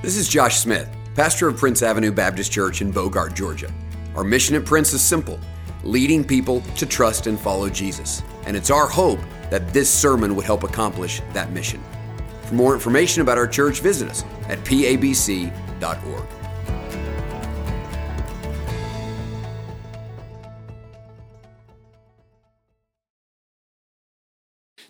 This is Josh Smith, pastor of Prince Avenue Baptist Church in Bogart, Georgia. Our mission at Prince is simple leading people to trust and follow Jesus. And it's our hope that this sermon would help accomplish that mission. For more information about our church, visit us at pabc.org.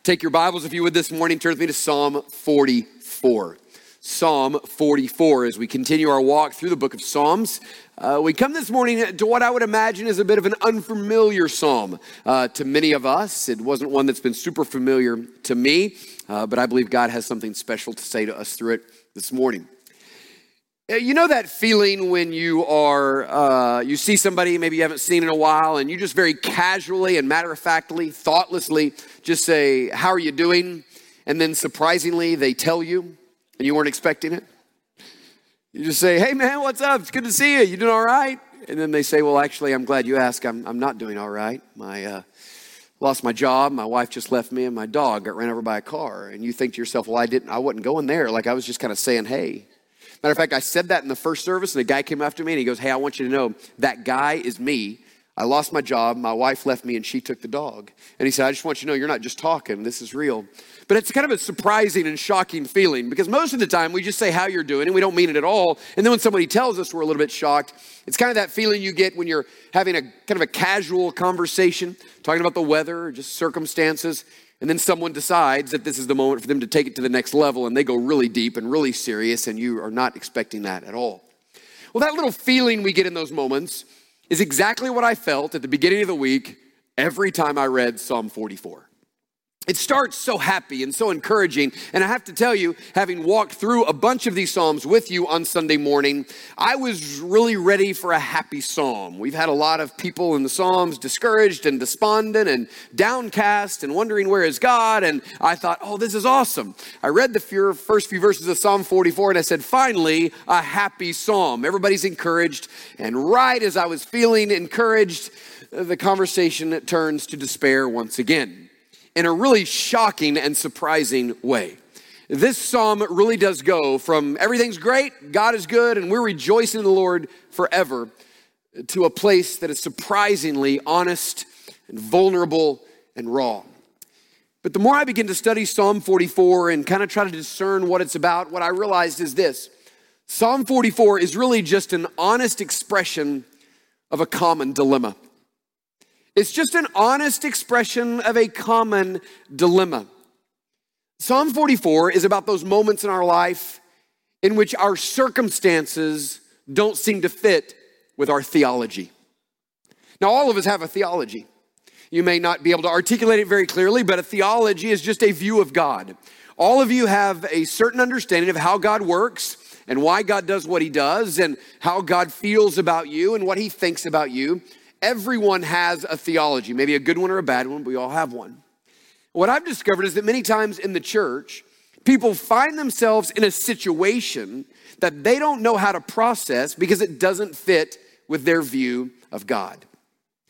Take your Bibles, if you would, this morning, turn with me to Psalm 44. Psalm 44 as we continue our walk through the book of Psalms. Uh, we come this morning to what I would imagine is a bit of an unfamiliar psalm uh, to many of us. It wasn't one that's been super familiar to me, uh, but I believe God has something special to say to us through it this morning. Uh, you know that feeling when you are uh, you see somebody maybe you haven't seen in a while, and you just very casually and matter of factly, thoughtlessly, just say, "How are you doing?" And then surprisingly, they tell you and you weren't expecting it? You just say, hey man, what's up? It's good to see you. You doing all right? And then they say, well, actually, I'm glad you asked. I'm, I'm not doing all right. My, uh, lost my job. My wife just left me, and my dog got ran over by a car. And you think to yourself, well, I didn't, I wasn't going there. Like I was just kind of saying, hey. Matter of fact, I said that in the first service, and the guy came after me and he goes, hey, I want you to know that guy is me. I lost my job. My wife left me, and she took the dog. And he said, I just want you to know you're not just talking. This is real. But it's kind of a surprising and shocking feeling because most of the time we just say how you're doing and we don't mean it at all. And then when somebody tells us, we're a little bit shocked. It's kind of that feeling you get when you're having a kind of a casual conversation, talking about the weather or just circumstances. And then someone decides that this is the moment for them to take it to the next level and they go really deep and really serious, and you are not expecting that at all. Well, that little feeling we get in those moments is exactly what I felt at the beginning of the week every time I read Psalm 44. It starts so happy and so encouraging. And I have to tell you, having walked through a bunch of these Psalms with you on Sunday morning, I was really ready for a happy Psalm. We've had a lot of people in the Psalms discouraged and despondent and downcast and wondering where is God. And I thought, oh, this is awesome. I read the first few verses of Psalm 44 and I said, finally, a happy Psalm. Everybody's encouraged. And right as I was feeling encouraged, the conversation turns to despair once again in a really shocking and surprising way. This psalm really does go from everything's great, God is good, and we're rejoicing in the Lord forever to a place that is surprisingly honest and vulnerable and raw. But the more I begin to study Psalm 44 and kind of try to discern what it's about, what I realized is this Psalm 44 is really just an honest expression of a common dilemma. It's just an honest expression of a common dilemma. Psalm 44 is about those moments in our life in which our circumstances don't seem to fit with our theology. Now, all of us have a theology. You may not be able to articulate it very clearly, but a theology is just a view of God. All of you have a certain understanding of how God works and why God does what he does and how God feels about you and what he thinks about you. Everyone has a theology, maybe a good one or a bad one, but we all have one. What I've discovered is that many times in the church, people find themselves in a situation that they don't know how to process because it doesn't fit with their view of God.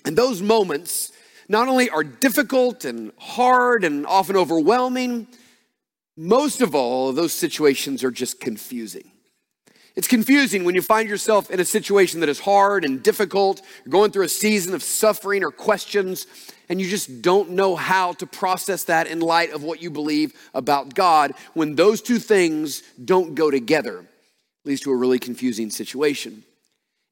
And those moments not only are difficult and hard and often overwhelming, most of all, those situations are just confusing. It's confusing when you find yourself in a situation that is hard and difficult, you're going through a season of suffering or questions, and you just don't know how to process that in light of what you believe about God. When those two things don't go together, leads to a really confusing situation.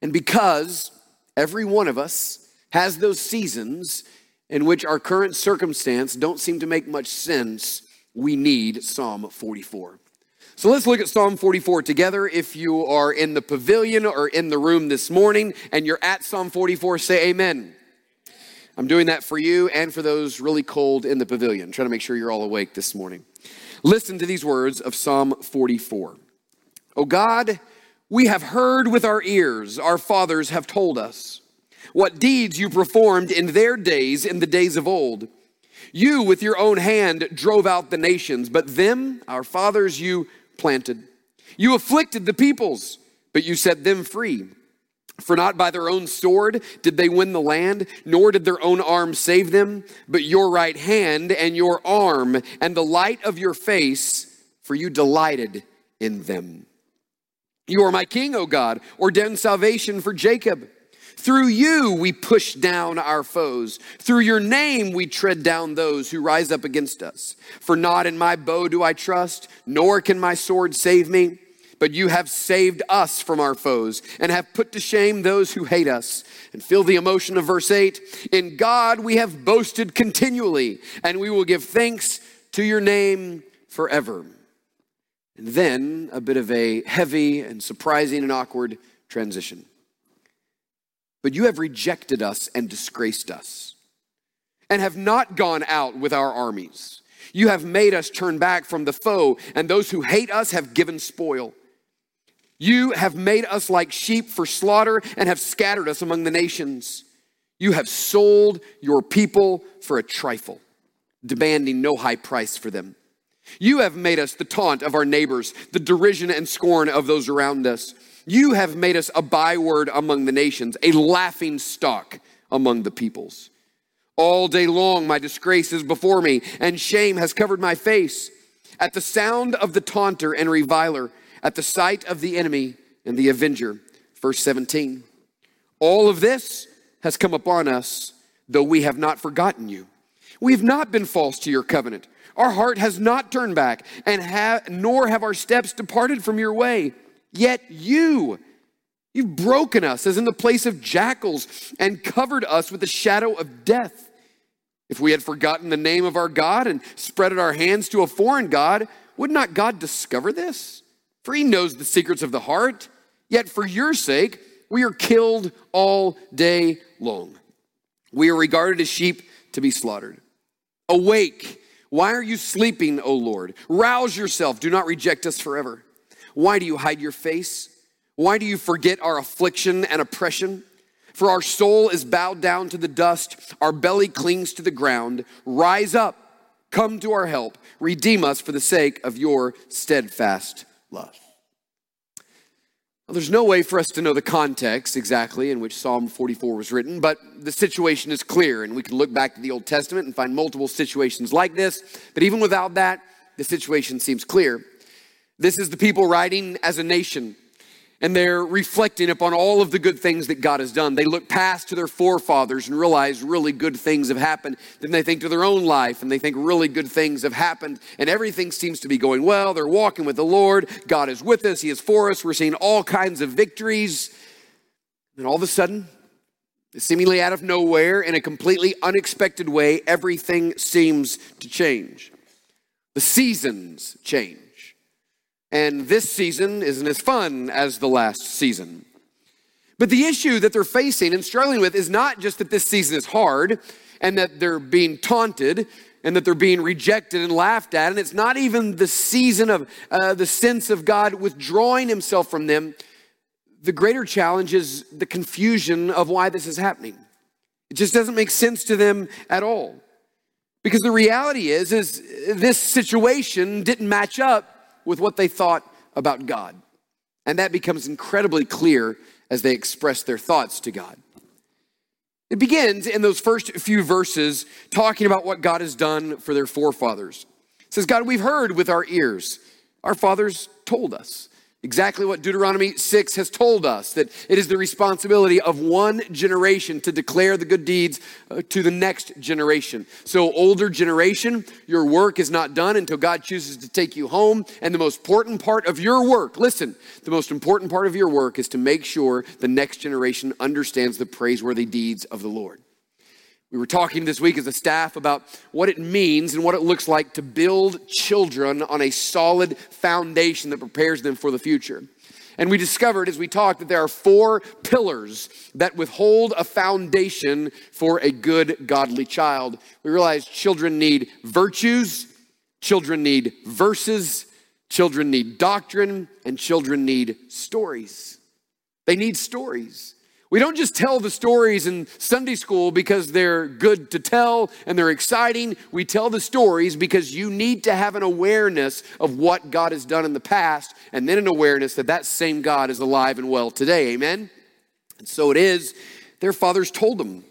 And because every one of us has those seasons in which our current circumstance don't seem to make much sense, we need Psalm 44. So let's look at Psalm 44 together. If you are in the pavilion or in the room this morning and you're at Psalm 44, say amen. I'm doing that for you and for those really cold in the pavilion, trying to make sure you're all awake this morning. Listen to these words of Psalm 44. Oh God, we have heard with our ears, our fathers have told us what deeds you performed in their days, in the days of old. You, with your own hand, drove out the nations, but them, our fathers, you planted. You afflicted the peoples, but you set them free. For not by their own sword did they win the land, nor did their own arm save them, but your right hand and your arm and the light of your face, for you delighted in them. You are my king, O God, ordained salvation for Jacob. Through you we push down our foes. Through your name we tread down those who rise up against us. For not in my bow do I trust, nor can my sword save me. But you have saved us from our foes and have put to shame those who hate us. And feel the emotion of verse 8 In God we have boasted continually, and we will give thanks to your name forever. And then a bit of a heavy and surprising and awkward transition. But you have rejected us and disgraced us, and have not gone out with our armies. You have made us turn back from the foe, and those who hate us have given spoil. You have made us like sheep for slaughter and have scattered us among the nations. You have sold your people for a trifle, demanding no high price for them. You have made us the taunt of our neighbors, the derision and scorn of those around us. You have made us a byword among the nations, a laughing stock among the peoples. All day long, my disgrace is before me, and shame has covered my face. At the sound of the taunter and reviler, at the sight of the enemy and the avenger. Verse 17. All of this has come upon us, though we have not forgotten you. We have not been false to your covenant. Our heart has not turned back, and have, nor have our steps departed from your way. Yet you, you've broken us as in the place of jackals and covered us with the shadow of death. If we had forgotten the name of our God and spread our hands to a foreign God, would not God discover this? For he knows the secrets of the heart. Yet for your sake, we are killed all day long. We are regarded as sheep to be slaughtered. Awake. Why are you sleeping, O Lord? Rouse yourself. Do not reject us forever. Why do you hide your face? Why do you forget our affliction and oppression? For our soul is bowed down to the dust, our belly clings to the ground. Rise up, come to our help, redeem us for the sake of your steadfast love. Well, there's no way for us to know the context exactly in which Psalm 44 was written, but the situation is clear, and we can look back to the Old Testament and find multiple situations like this. But even without that, the situation seems clear. This is the people writing as a nation, and they're reflecting upon all of the good things that God has done. They look past to their forefathers and realize really good things have happened. Then they think to their own life and they think really good things have happened, and everything seems to be going well. They're walking with the Lord. God is with us, He is for us. We're seeing all kinds of victories. And all of a sudden, seemingly out of nowhere, in a completely unexpected way, everything seems to change. The seasons change. And this season isn't as fun as the last season. But the issue that they're facing and struggling with is not just that this season is hard and that they're being taunted and that they're being rejected and laughed at. And it's not even the season of uh, the sense of God withdrawing himself from them. The greater challenge is the confusion of why this is happening. It just doesn't make sense to them at all. Because the reality is, is this situation didn't match up with what they thought about God. And that becomes incredibly clear as they express their thoughts to God. It begins in those first few verses talking about what God has done for their forefathers. It says, God, we've heard with our ears. Our fathers told us. Exactly what Deuteronomy 6 has told us that it is the responsibility of one generation to declare the good deeds uh, to the next generation. So, older generation, your work is not done until God chooses to take you home. And the most important part of your work, listen, the most important part of your work is to make sure the next generation understands the praiseworthy deeds of the Lord. We were talking this week as a staff about what it means and what it looks like to build children on a solid foundation that prepares them for the future. And we discovered as we talked that there are four pillars that withhold a foundation for a good, godly child. We realized children need virtues, children need verses, children need doctrine, and children need stories. They need stories. We don't just tell the stories in Sunday school because they're good to tell and they're exciting. We tell the stories because you need to have an awareness of what God has done in the past and then an awareness that that same God is alive and well today. Amen? And so it is. Their fathers told them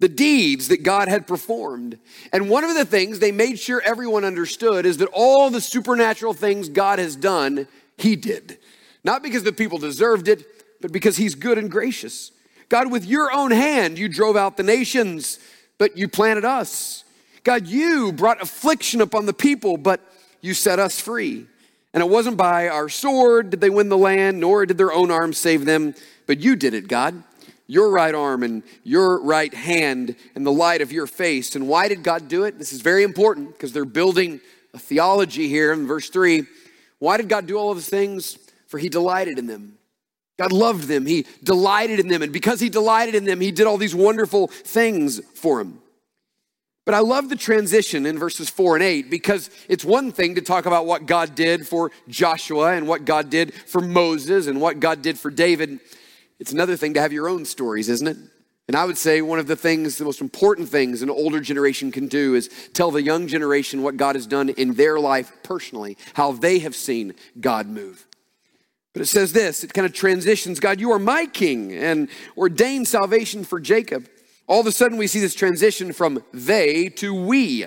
the deeds that God had performed. And one of the things they made sure everyone understood is that all the supernatural things God has done, He did. Not because the people deserved it, but because he's good and gracious. God, with your own hand, you drove out the nations, but you planted us. God, you brought affliction upon the people, but you set us free. And it wasn't by our sword did they win the land, nor did their own arm save them, but you did it, God. Your right arm and your right hand and the light of your face. And why did God do it? This is very important because they're building a theology here in verse 3. Why did God do all of these things? For he delighted in them. God loved them. He delighted in them. And because he delighted in them, he did all these wonderful things for them. But I love the transition in verses 4 and 8 because it's one thing to talk about what God did for Joshua and what God did for Moses and what God did for David. It's another thing to have your own stories, isn't it? And I would say one of the things, the most important things an older generation can do is tell the young generation what God has done in their life personally, how they have seen God move. But it says this, it kind of transitions God, you are my king, and ordained salvation for Jacob. All of a sudden, we see this transition from they to we.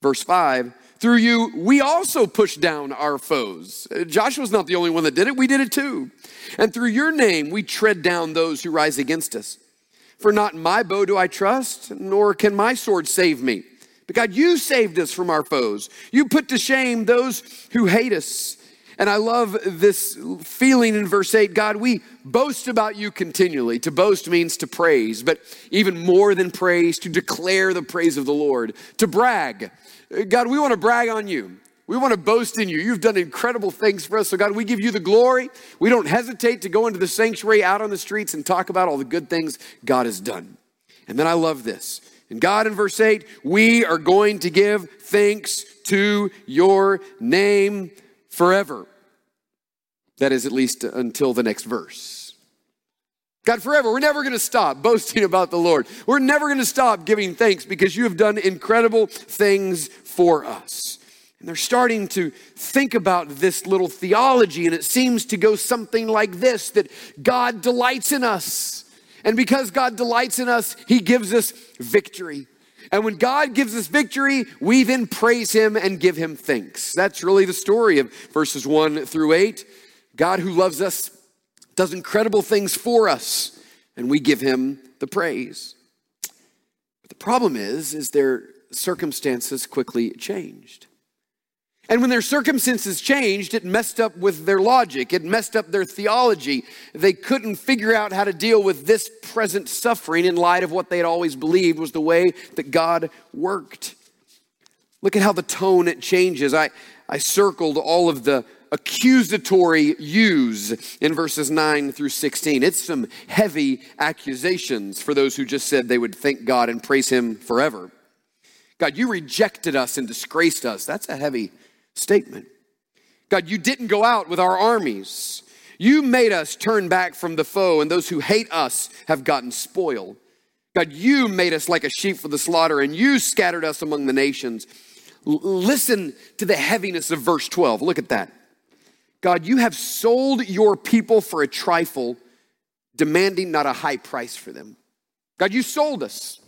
Verse 5 Through you, we also push down our foes. Uh, Joshua's not the only one that did it, we did it too. And through your name, we tread down those who rise against us. For not my bow do I trust, nor can my sword save me. But God, you saved us from our foes. You put to shame those who hate us. And I love this feeling in verse 8 God, we boast about you continually. To boast means to praise, but even more than praise, to declare the praise of the Lord, to brag. God, we want to brag on you. We want to boast in you. You've done incredible things for us. So, God, we give you the glory. We don't hesitate to go into the sanctuary out on the streets and talk about all the good things God has done. And then I love this. And God, in verse 8, we are going to give thanks to your name forever. That is at least until the next verse. God, forever, we're never going to stop boasting about the Lord. We're never going to stop giving thanks because you have done incredible things for us. And they're starting to think about this little theology, and it seems to go something like this that God delights in us. And because God delights in us, He gives us victory. And when God gives us victory, we then praise Him and give Him thanks. That's really the story of verses 1 through 8. God who loves us does incredible things for us, and we give him the praise. But the problem is, is their circumstances quickly changed. And when their circumstances changed, it messed up with their logic. It messed up their theology. They couldn't figure out how to deal with this present suffering in light of what they had always believed was the way that God worked. Look at how the tone it changes. I, I circled all of the accusatory use in verses 9 through 16. It's some heavy accusations for those who just said they would thank God and praise Him forever. God, you rejected us and disgraced us. That's a heavy statement. God, you didn't go out with our armies. You made us turn back from the foe, and those who hate us have gotten spoiled. God, you made us like a sheep for the slaughter, and you scattered us among the nations. L- listen to the heaviness of verse 12. Look at that. God, you have sold your people for a trifle, demanding not a high price for them. God, you sold us.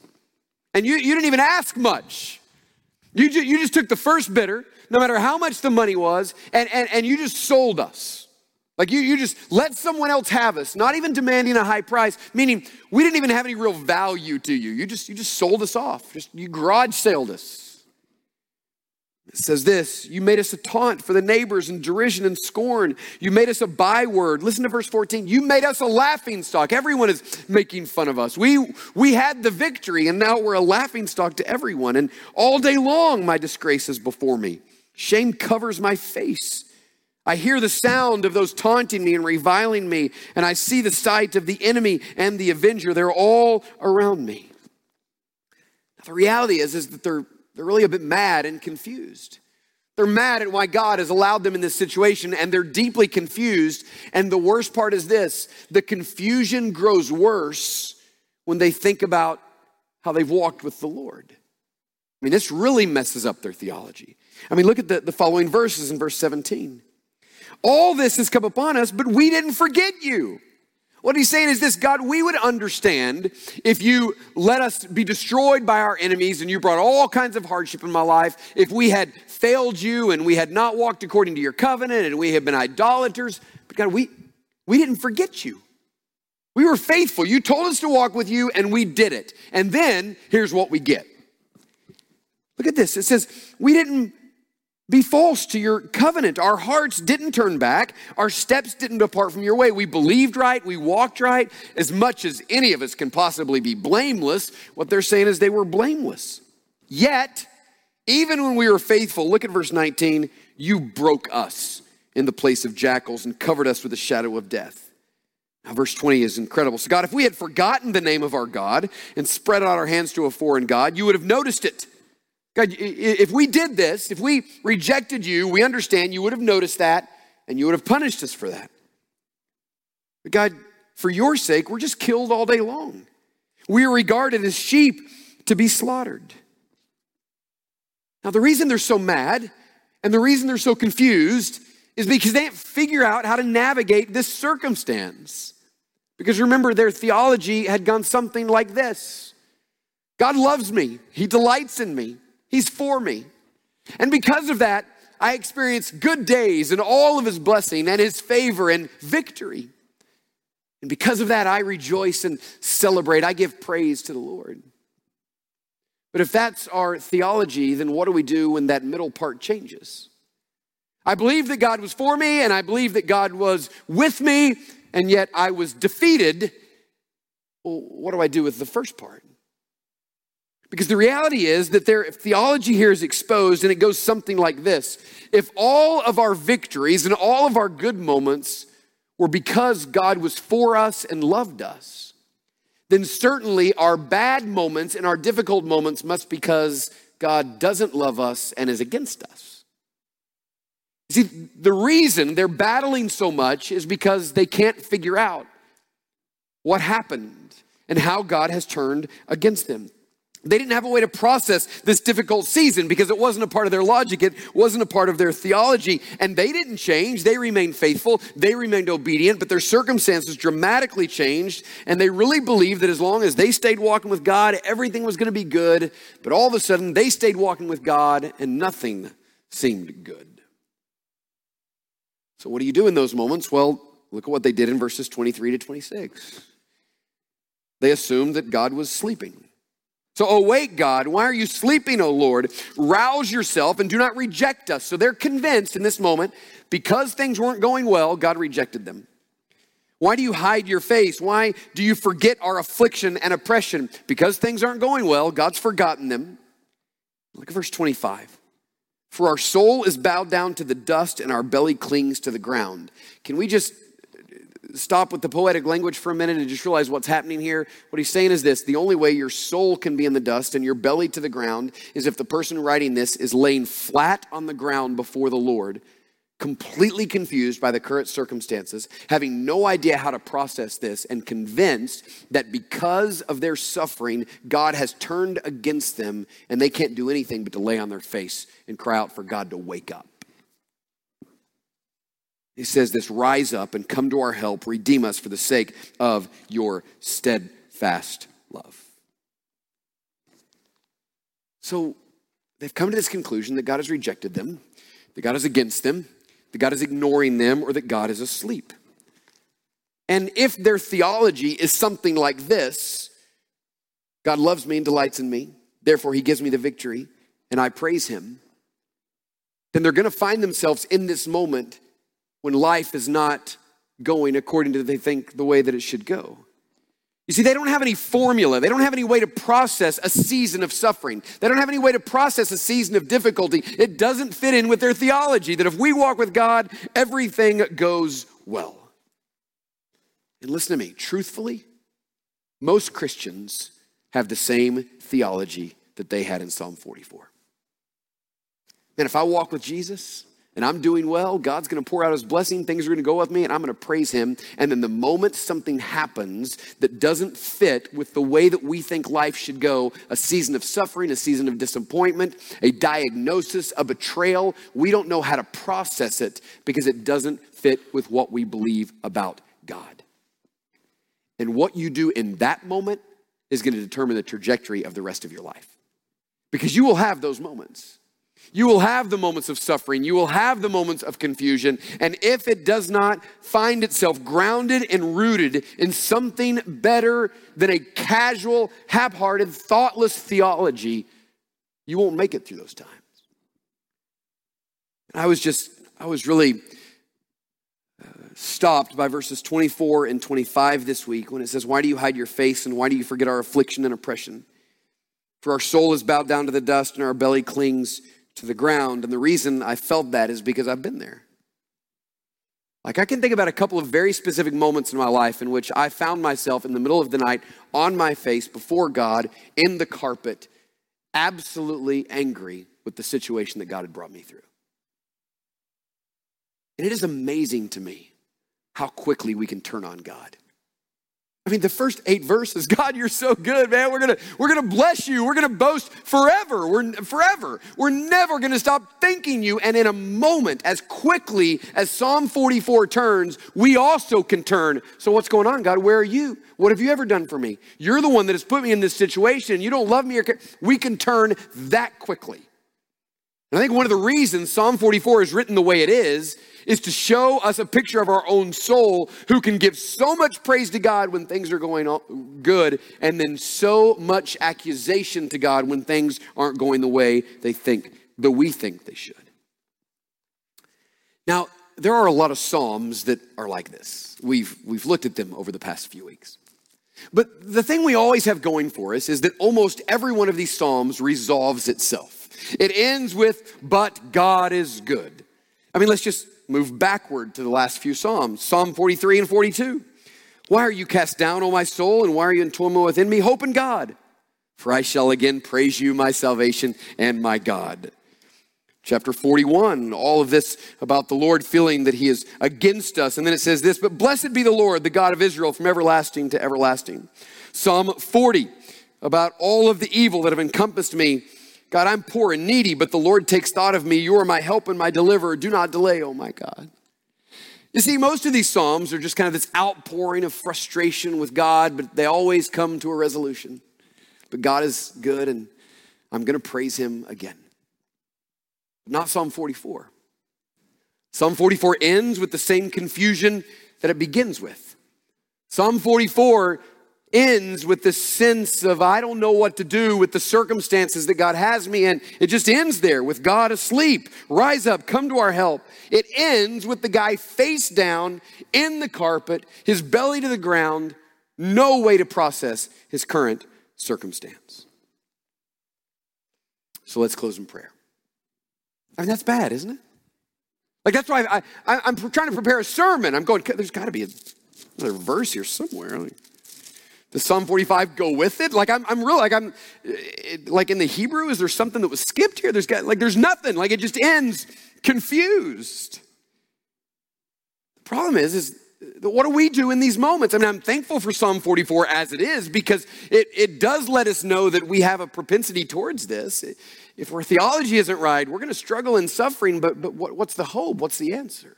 And you, you didn't even ask much. You, ju- you just took the first bidder, no matter how much the money was, and, and, and you just sold us. Like you, you just let someone else have us, not even demanding a high price, meaning we didn't even have any real value to you. You just, you just sold us off. Just, you garage sailed us. It says this You made us a taunt for the neighbors and derision and scorn. You made us a byword. Listen to verse 14. You made us a laughing stock. Everyone is making fun of us. We, we had the victory, and now we're a laughing stock to everyone. And all day long, my disgrace is before me. Shame covers my face. I hear the sound of those taunting me and reviling me, and I see the sight of the enemy and the avenger. They're all around me. Now, the reality is, is that they're they're really a bit mad and confused. They're mad at why God has allowed them in this situation and they're deeply confused. And the worst part is this the confusion grows worse when they think about how they've walked with the Lord. I mean, this really messes up their theology. I mean, look at the, the following verses in verse 17. All this has come upon us, but we didn't forget you. What he's saying is this God, we would understand if you let us be destroyed by our enemies and you brought all kinds of hardship in my life, if we had failed you and we had not walked according to your covenant and we had been idolaters. But God, we, we didn't forget you. We were faithful. You told us to walk with you and we did it. And then here's what we get. Look at this. It says, We didn't be false to your covenant. Our hearts didn't turn back. Our steps didn't depart from your way. We believed right. We walked right. As much as any of us can possibly be blameless, what they're saying is they were blameless. Yet, even when we were faithful, look at verse 19, you broke us in the place of jackals and covered us with the shadow of death. Now, verse 20 is incredible. So, God, if we had forgotten the name of our God and spread out our hands to a foreign God, you would have noticed it God, if we did this, if we rejected you, we understand you would have noticed that and you would have punished us for that. But God, for your sake, we're just killed all day long. We are regarded as sheep to be slaughtered. Now, the reason they're so mad and the reason they're so confused is because they can't figure out how to navigate this circumstance. Because remember, their theology had gone something like this God loves me, He delights in me, He's for me. And because of that, I experience good days and all of his blessing and his favor and victory. And because of that, I rejoice and celebrate. I give praise to the Lord. But if that's our theology, then what do we do when that middle part changes? I believe that God was for me and I believe that God was with me, and yet I was defeated. Well, what do I do with the first part? Because the reality is that their theology here is exposed, and it goes something like this If all of our victories and all of our good moments were because God was for us and loved us, then certainly our bad moments and our difficult moments must because God doesn't love us and is against us. See, the reason they're battling so much is because they can't figure out what happened and how God has turned against them. They didn't have a way to process this difficult season because it wasn't a part of their logic, it wasn't a part of their theology. And they didn't change. They remained faithful, they remained obedient, but their circumstances dramatically changed. And they really believed that as long as they stayed walking with God, everything was going to be good. But all of a sudden, they stayed walking with God and nothing seemed good. So, what do you do in those moments? Well, look at what they did in verses 23 to 26. They assumed that God was sleeping. So oh, awake, God. Why are you sleeping, O Lord? Rouse yourself and do not reject us. So they're convinced in this moment, because things weren't going well, God rejected them. Why do you hide your face? Why do you forget our affliction and oppression? Because things aren't going well, God's forgotten them. Look at verse 25. For our soul is bowed down to the dust and our belly clings to the ground. Can we just stop with the poetic language for a minute and just realize what's happening here. What he's saying is this the only way your soul can be in the dust and your belly to the ground is if the person writing this is laying flat on the ground before the Lord, completely confused by the current circumstances, having no idea how to process this, and convinced that because of their suffering, God has turned against them and they can't do anything but to lay on their face and cry out for God to wake up. He says this rise up and come to our help, redeem us for the sake of your steadfast love. So they've come to this conclusion that God has rejected them, that God is against them, that God is ignoring them, or that God is asleep. And if their theology is something like this God loves me and delights in me, therefore he gives me the victory, and I praise him, then they're going to find themselves in this moment when life is not going according to they think the way that it should go. You see, they don't have any formula. They don't have any way to process a season of suffering. They don't have any way to process a season of difficulty. It doesn't fit in with their theology that if we walk with God, everything goes well. And listen to me, truthfully, most Christians have the same theology that they had in Psalm 44. And if I walk with Jesus, and I'm doing well, God's gonna pour out his blessing, things are gonna go with me, and I'm gonna praise him. And then the moment something happens that doesn't fit with the way that we think life should go a season of suffering, a season of disappointment, a diagnosis, a betrayal we don't know how to process it because it doesn't fit with what we believe about God. And what you do in that moment is going to determine the trajectory of the rest of your life. Because you will have those moments. You will have the moments of suffering. You will have the moments of confusion. And if it does not find itself grounded and rooted in something better than a casual, half-hearted, thoughtless theology, you won't make it through those times. And I was just, I was really uh, stopped by verses 24 and 25 this week when it says, Why do you hide your face and why do you forget our affliction and oppression? For our soul is bowed down to the dust and our belly clings to the ground. And the reason I felt that is because I've been there. Like, I can think about a couple of very specific moments in my life in which I found myself in the middle of the night on my face before God in the carpet, absolutely angry with the situation that God had brought me through. And it is amazing to me how quickly we can turn on God. I mean, the first eight verses, God, you're so good, man. We're gonna, we're gonna bless you. We're gonna boast forever. We're forever. We're never gonna stop thanking you. And in a moment, as quickly as Psalm 44 turns, we also can turn. So what's going on, God? Where are you? What have you ever done for me? You're the one that has put me in this situation. You don't love me or care. We can turn that quickly. And I think one of the reasons Psalm 44 is written the way it is is to show us a picture of our own soul who can give so much praise to God when things are going good and then so much accusation to God when things aren't going the way they think that we think they should. Now, there are a lot of psalms that are like this. We've we've looked at them over the past few weeks. But the thing we always have going for us is that almost every one of these psalms resolves itself. It ends with but God is good. I mean, let's just move backward to the last few Psalms Psalm 43 and 42. Why are you cast down, O my soul, and why are you in turmoil within me? Hope in God, for I shall again praise you, my salvation and my God. Chapter 41, all of this about the Lord feeling that he is against us. And then it says this, but blessed be the Lord, the God of Israel, from everlasting to everlasting. Psalm 40, about all of the evil that have encompassed me God, I'm poor and needy, but the Lord takes thought of me. You are my help and my deliverer. Do not delay, oh my God. You see, most of these Psalms are just kind of this outpouring of frustration with God, but they always come to a resolution. But God is good, and I'm going to praise Him again. Not Psalm 44. Psalm 44 ends with the same confusion that it begins with. Psalm 44 ends with this sense of, I don't know what to do with the circumstances that God has me in. It just ends there with God asleep. Rise up, come to our help. It ends with the guy face down in the carpet, his belly to the ground, no way to process his current circumstance. So let's close in prayer. I mean, that's bad, isn't it? Like, that's why I, I, am trying to prepare a sermon. I'm going, there's got to be another verse here somewhere. Like, does Psalm 45 go with it? Like I'm, I'm real, like I'm, like in the Hebrew, is there something that was skipped here? There's got, like there's nothing. Like it just ends confused. The problem is, is what do we do in these moments? I mean, I'm thankful for Psalm 44 as it is because it, it does let us know that we have a propensity towards this. If our theology isn't right, we're going to struggle in suffering, but, but what, what's the hope? What's the answer?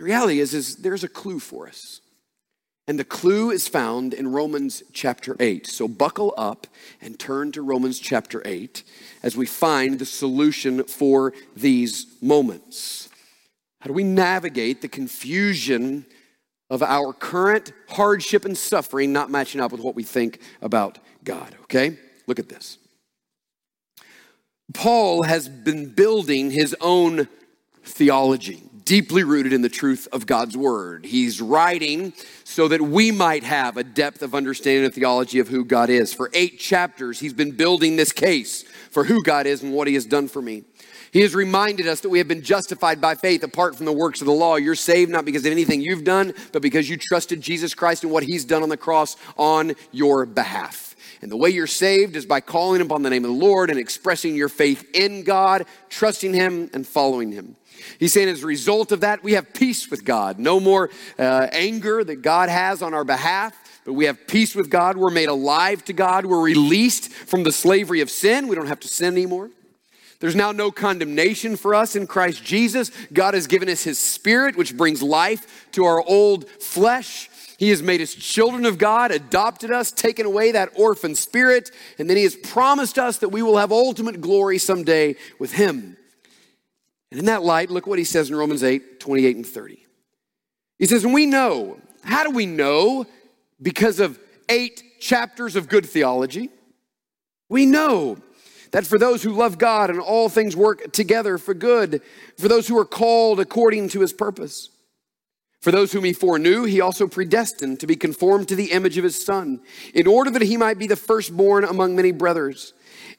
The reality is, is there's a clue for us. And the clue is found in Romans chapter 8. So buckle up and turn to Romans chapter 8 as we find the solution for these moments. How do we navigate the confusion of our current hardship and suffering not matching up with what we think about God? Okay? Look at this. Paul has been building his own theology deeply rooted in the truth of God's word. He's writing so that we might have a depth of understanding and theology of who God is. For eight chapters, he's been building this case for who God is and what he has done for me. He has reminded us that we have been justified by faith apart from the works of the law. You're saved not because of anything you've done, but because you trusted Jesus Christ and what he's done on the cross on your behalf. And the way you're saved is by calling upon the name of the Lord and expressing your faith in God, trusting him and following him. He's saying as a result of that, we have peace with God. No more uh, anger that God has on our behalf, but we have peace with God. We're made alive to God. We're released from the slavery of sin. We don't have to sin anymore. There's now no condemnation for us in Christ Jesus. God has given us his spirit, which brings life to our old flesh. He has made us children of God, adopted us, taken away that orphan spirit, and then He has promised us that we will have ultimate glory someday with Him. And in that light, look what He says in Romans 8 28 and 30. He says, we know. How do we know? Because of eight chapters of good theology. We know that for those who love God and all things work together for good, for those who are called according to His purpose. For those whom he foreknew, he also predestined to be conformed to the image of his son, in order that he might be the firstborn among many brothers.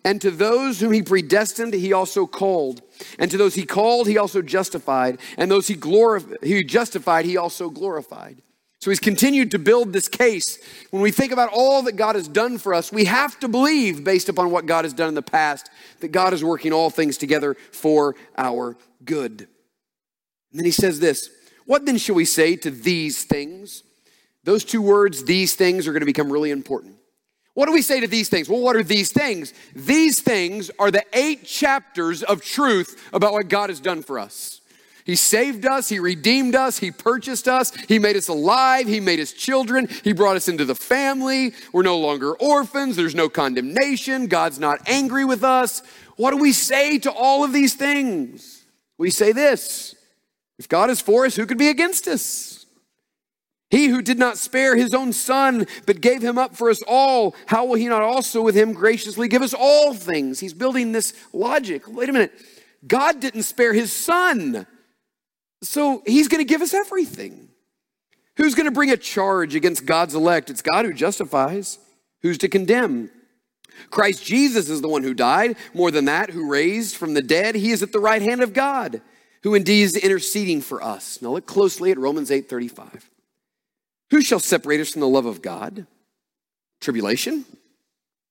And to those whom he predestined, he also called. And to those he called, he also justified. And those he, glorified, he justified, he also glorified. So he's continued to build this case. When we think about all that God has done for us, we have to believe, based upon what God has done in the past, that God is working all things together for our good. And then he says this what then shall we say to these things? Those two words, these things, are going to become really important. What do we say to these things? Well, what are these things? These things are the eight chapters of truth about what God has done for us. He saved us, He redeemed us, He purchased us, He made us alive, He made us children, He brought us into the family. We're no longer orphans, there's no condemnation, God's not angry with us. What do we say to all of these things? We say this if God is for us, who could be against us? He who did not spare his own son, but gave him up for us all, how will he not also with him graciously give us all things? He's building this logic. Wait a minute. God didn't spare his son, so he's going to give us everything. Who's going to bring a charge against God's elect? It's God who justifies. Who's to condemn? Christ Jesus is the one who died. More than that, who raised from the dead. He is at the right hand of God who indeed is interceding for us. Now look closely at Romans 8:35. Who shall separate us from the love of God? Tribulation,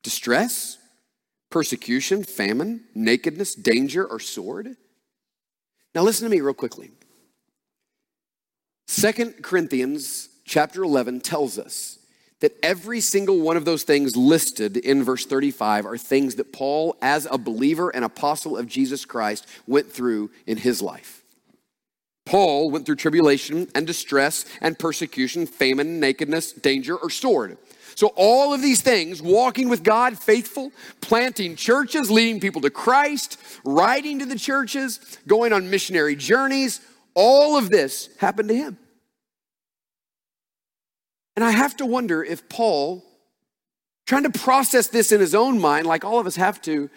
distress, persecution, famine, nakedness, danger, or sword? Now listen to me real quickly. Second Corinthians chapter 11 tells us that every single one of those things listed in verse 35 are things that Paul, as a believer and apostle of Jesus Christ, went through in his life. Paul went through tribulation and distress and persecution, famine, nakedness, danger, or sword. So, all of these things, walking with God, faithful, planting churches, leading people to Christ, writing to the churches, going on missionary journeys, all of this happened to him. And I have to wonder if Paul, trying to process this in his own mind, like all of us have to,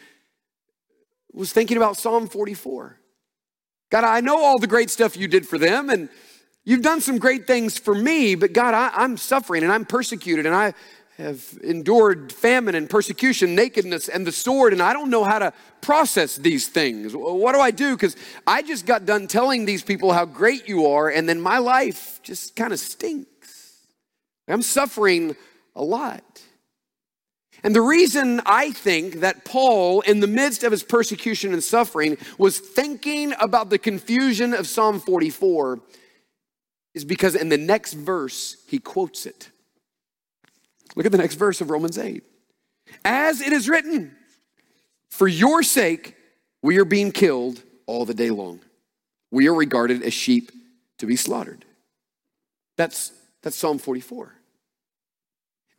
was thinking about Psalm 44. God, I know all the great stuff you did for them, and you've done some great things for me, but God, I, am suffering and I'm persecuted, and I have endured famine and persecution, nakedness, and the sword, and I don't know how to process these things. What do I do? Because I just got done telling these people how great you are, and then my life just kind of stinks. I'm suffering a lot. And the reason I think that Paul, in the midst of his persecution and suffering, was thinking about the confusion of Psalm 44 is because in the next verse, he quotes it. Look at the next verse of Romans 8. As it is written, for your sake, we are being killed all the day long. We are regarded as sheep to be slaughtered. That's that's Psalm 44.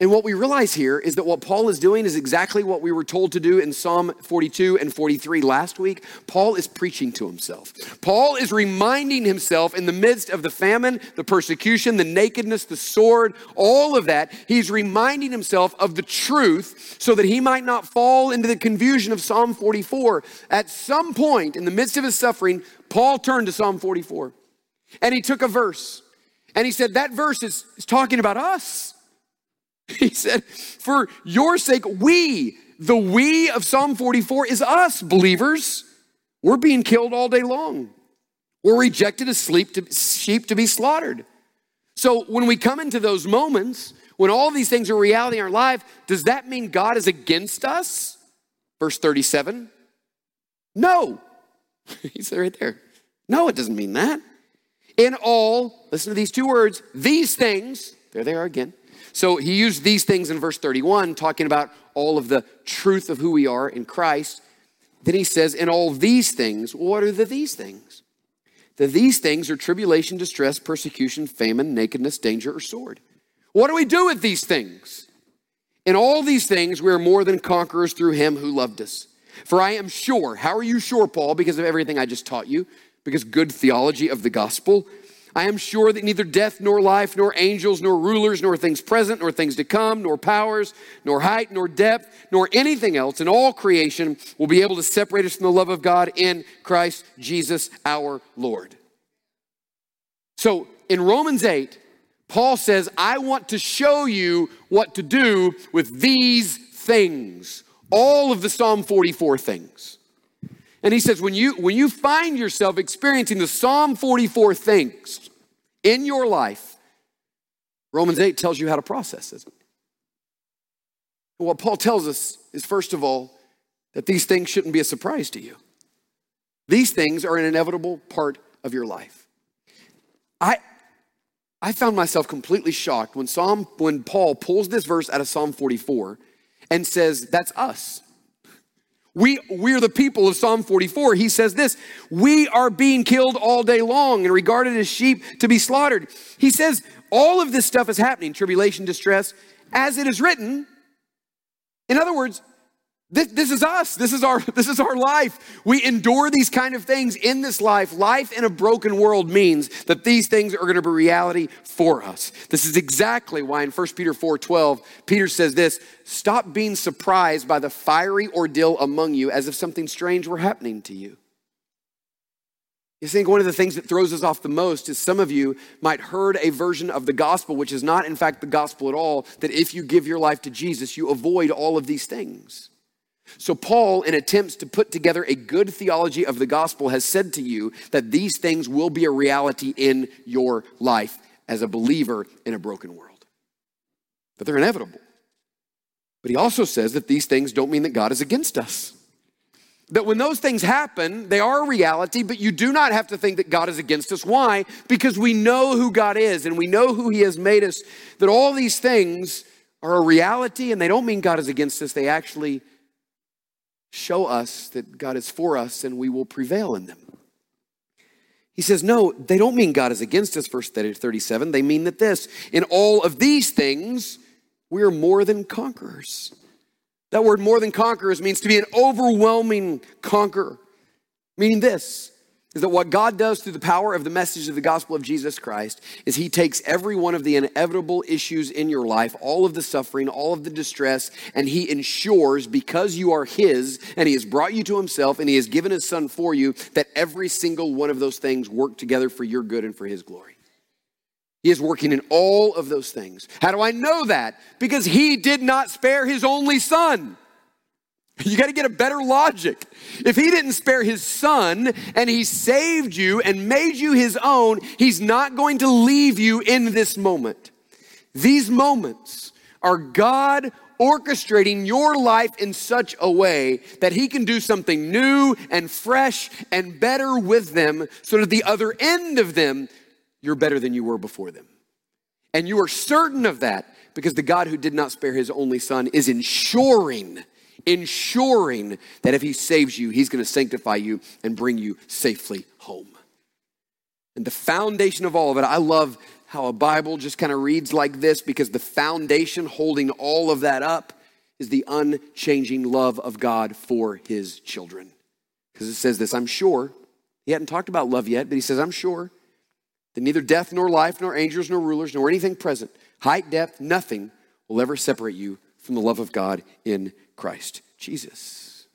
And what we realize here is that what Paul is doing is exactly what we were told to do in Psalm 42 and 43 last week. Paul is preaching to himself. Paul is reminding himself in the midst of the famine, the persecution, the nakedness, the sword, all of that, he's reminding himself of the truth so that he might not fall into the confusion of Psalm 44. At some point in the midst of his suffering, Paul turned to Psalm 44 and he took a verse and he said, That verse is, is talking about us. He said, For your sake, we, the we of Psalm 44 is us, believers. We're being killed all day long. We're rejected as sleep to, sheep to be slaughtered. So when we come into those moments, when all these things are reality in our life, does that mean God is against us? Verse 37. No. He said right there. No, it doesn't mean that. In all, listen to these two words, these things, there they are again. So he used these things in verse 31, talking about all of the truth of who we are in Christ. Then he says, in all these things, what are the these things? The these things are tribulation, distress, persecution, famine, nakedness, danger, or sword. What do we do with these things? In all these things, we are more than conquerors through him who loved us. For I am sure, how are you sure, Paul? Because of everything I just taught you, because good theology of the gospel. I am sure that neither death nor life, nor angels, nor rulers, nor things present, nor things to come, nor powers, nor height, nor depth, nor anything else in all creation will be able to separate us from the love of God in Christ Jesus our Lord. So in Romans 8, Paul says, I want to show you what to do with these things, all of the Psalm 44 things. And he says, when you, when you find yourself experiencing the Psalm 44 things in your life, Romans 8 tells you how to process it. What Paul tells us is, first of all, that these things shouldn't be a surprise to you. These things are an inevitable part of your life. I, I found myself completely shocked when Psalm when Paul pulls this verse out of Psalm 44 and says, That's us. We, we're the people of Psalm 44. He says this We are being killed all day long and regarded as sheep to be slaughtered. He says, All of this stuff is happening tribulation, distress, as it is written. In other words, this, this, is us. This is our this is our life. We endure these kind of things in this life. Life in a broken world means that these things are going to be reality for us. This is exactly why in 1 Peter 4:12, Peter says this, stop being surprised by the fiery ordeal among you as if something strange were happening to you. You think one of the things that throws us off the most is some of you might heard a version of the gospel, which is not in fact the gospel at all, that if you give your life to Jesus, you avoid all of these things. So, Paul, in attempts to put together a good theology of the gospel, has said to you that these things will be a reality in your life as a believer in a broken world. But they're inevitable. But he also says that these things don't mean that God is against us. That when those things happen, they are a reality, but you do not have to think that God is against us. Why? Because we know who God is and we know who He has made us. That all these things are a reality and they don't mean God is against us. They actually show us that God is for us and we will prevail in them. He says, no, they don't mean God is against us, verse 37. They mean that this, in all of these things, we are more than conquerors. That word more than conquerors means to be an overwhelming conqueror, meaning this is that what God does through the power of the message of the gospel of Jesus Christ is he takes every one of the inevitable issues in your life, all of the suffering, all of the distress, and he ensures because you are his and he has brought you to himself and he has given his son for you that every single one of those things work together for your good and for his glory. He is working in all of those things. How do I know that? Because he did not spare his only son. You got to get a better logic. If he didn't spare his son and he saved you and made you his own, he's not going to leave you in this moment. These moments are God orchestrating your life in such a way that he can do something new and fresh and better with them so that at the other end of them, you're better than you were before them. And you are certain of that because the God who did not spare his only son is ensuring ensuring that if He saves you, He's going to sanctify you and bring you safely home. And the foundation of all of it, I love how a Bible just kind of reads like this because the foundation holding all of that up is the unchanging love of God for His children. Because it says this I'm sure, he hadn't talked about love yet, but he says, I'm sure that neither death nor life, nor angels, nor rulers, nor anything present, height, depth, nothing will ever separate you from the love of God in Christ Jesus.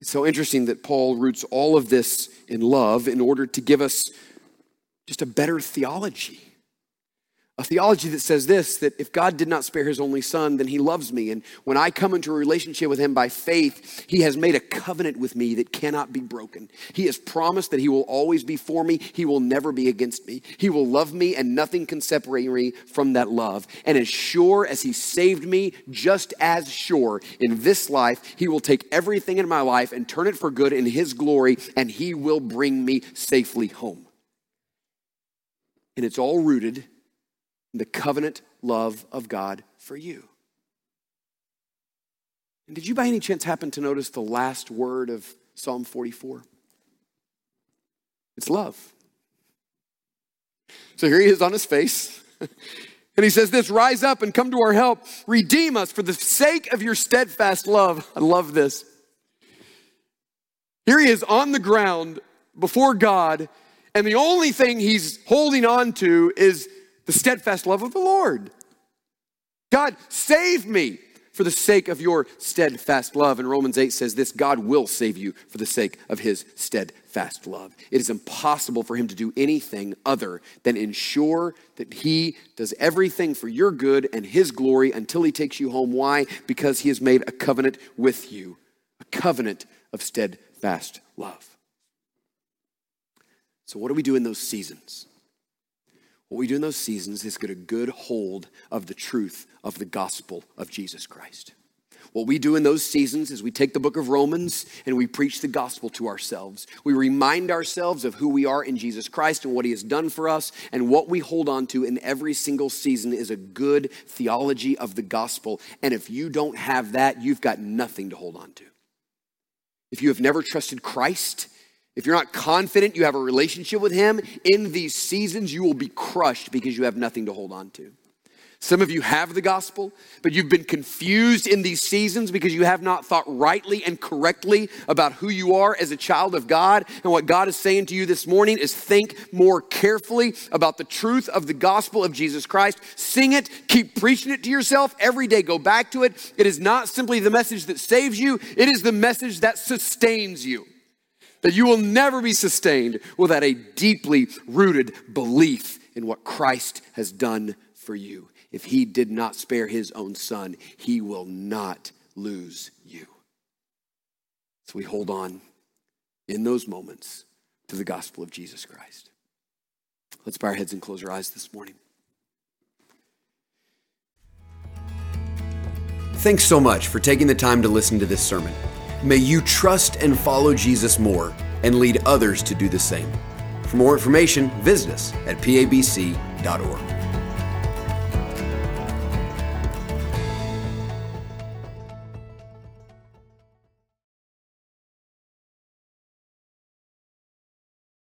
It's so interesting that Paul roots all of this in love in order to give us just a better theology a theology that says this that if God did not spare his only son, then he loves me. And when I come into a relationship with him by faith, he has made a covenant with me that cannot be broken. He has promised that he will always be for me, he will never be against me. He will love me, and nothing can separate me from that love. And as sure as he saved me, just as sure in this life, he will take everything in my life and turn it for good in his glory, and he will bring me safely home. And it's all rooted the covenant love of God for you. And did you by any chance happen to notice the last word of Psalm 44? It's love. So here he is on his face. And he says this Rise up and come to our help. Redeem us for the sake of your steadfast love. I love this. Here he is on the ground before God, and the only thing he's holding on to is the steadfast love of the Lord. God, save me for the sake of your steadfast love. And Romans 8 says this God will save you for the sake of his steadfast love. It is impossible for him to do anything other than ensure that he does everything for your good and his glory until he takes you home. Why? Because he has made a covenant with you, a covenant of steadfast love. So, what do we do in those seasons? What we do in those seasons is get a good hold of the truth of the gospel of Jesus Christ. What we do in those seasons is we take the book of Romans and we preach the gospel to ourselves. We remind ourselves of who we are in Jesus Christ and what he has done for us. And what we hold on to in every single season is a good theology of the gospel. And if you don't have that, you've got nothing to hold on to. If you have never trusted Christ, if you're not confident you have a relationship with Him, in these seasons you will be crushed because you have nothing to hold on to. Some of you have the gospel, but you've been confused in these seasons because you have not thought rightly and correctly about who you are as a child of God. And what God is saying to you this morning is think more carefully about the truth of the gospel of Jesus Christ. Sing it, keep preaching it to yourself every day. Go back to it. It is not simply the message that saves you, it is the message that sustains you that you will never be sustained without a deeply rooted belief in what Christ has done for you. If he did not spare his own son, he will not lose you. So we hold on in those moments to the gospel of Jesus Christ. Let's bow our heads and close our eyes this morning. Thanks so much for taking the time to listen to this sermon. May you trust and follow Jesus more and lead others to do the same. For more information, visit us at pabc.org.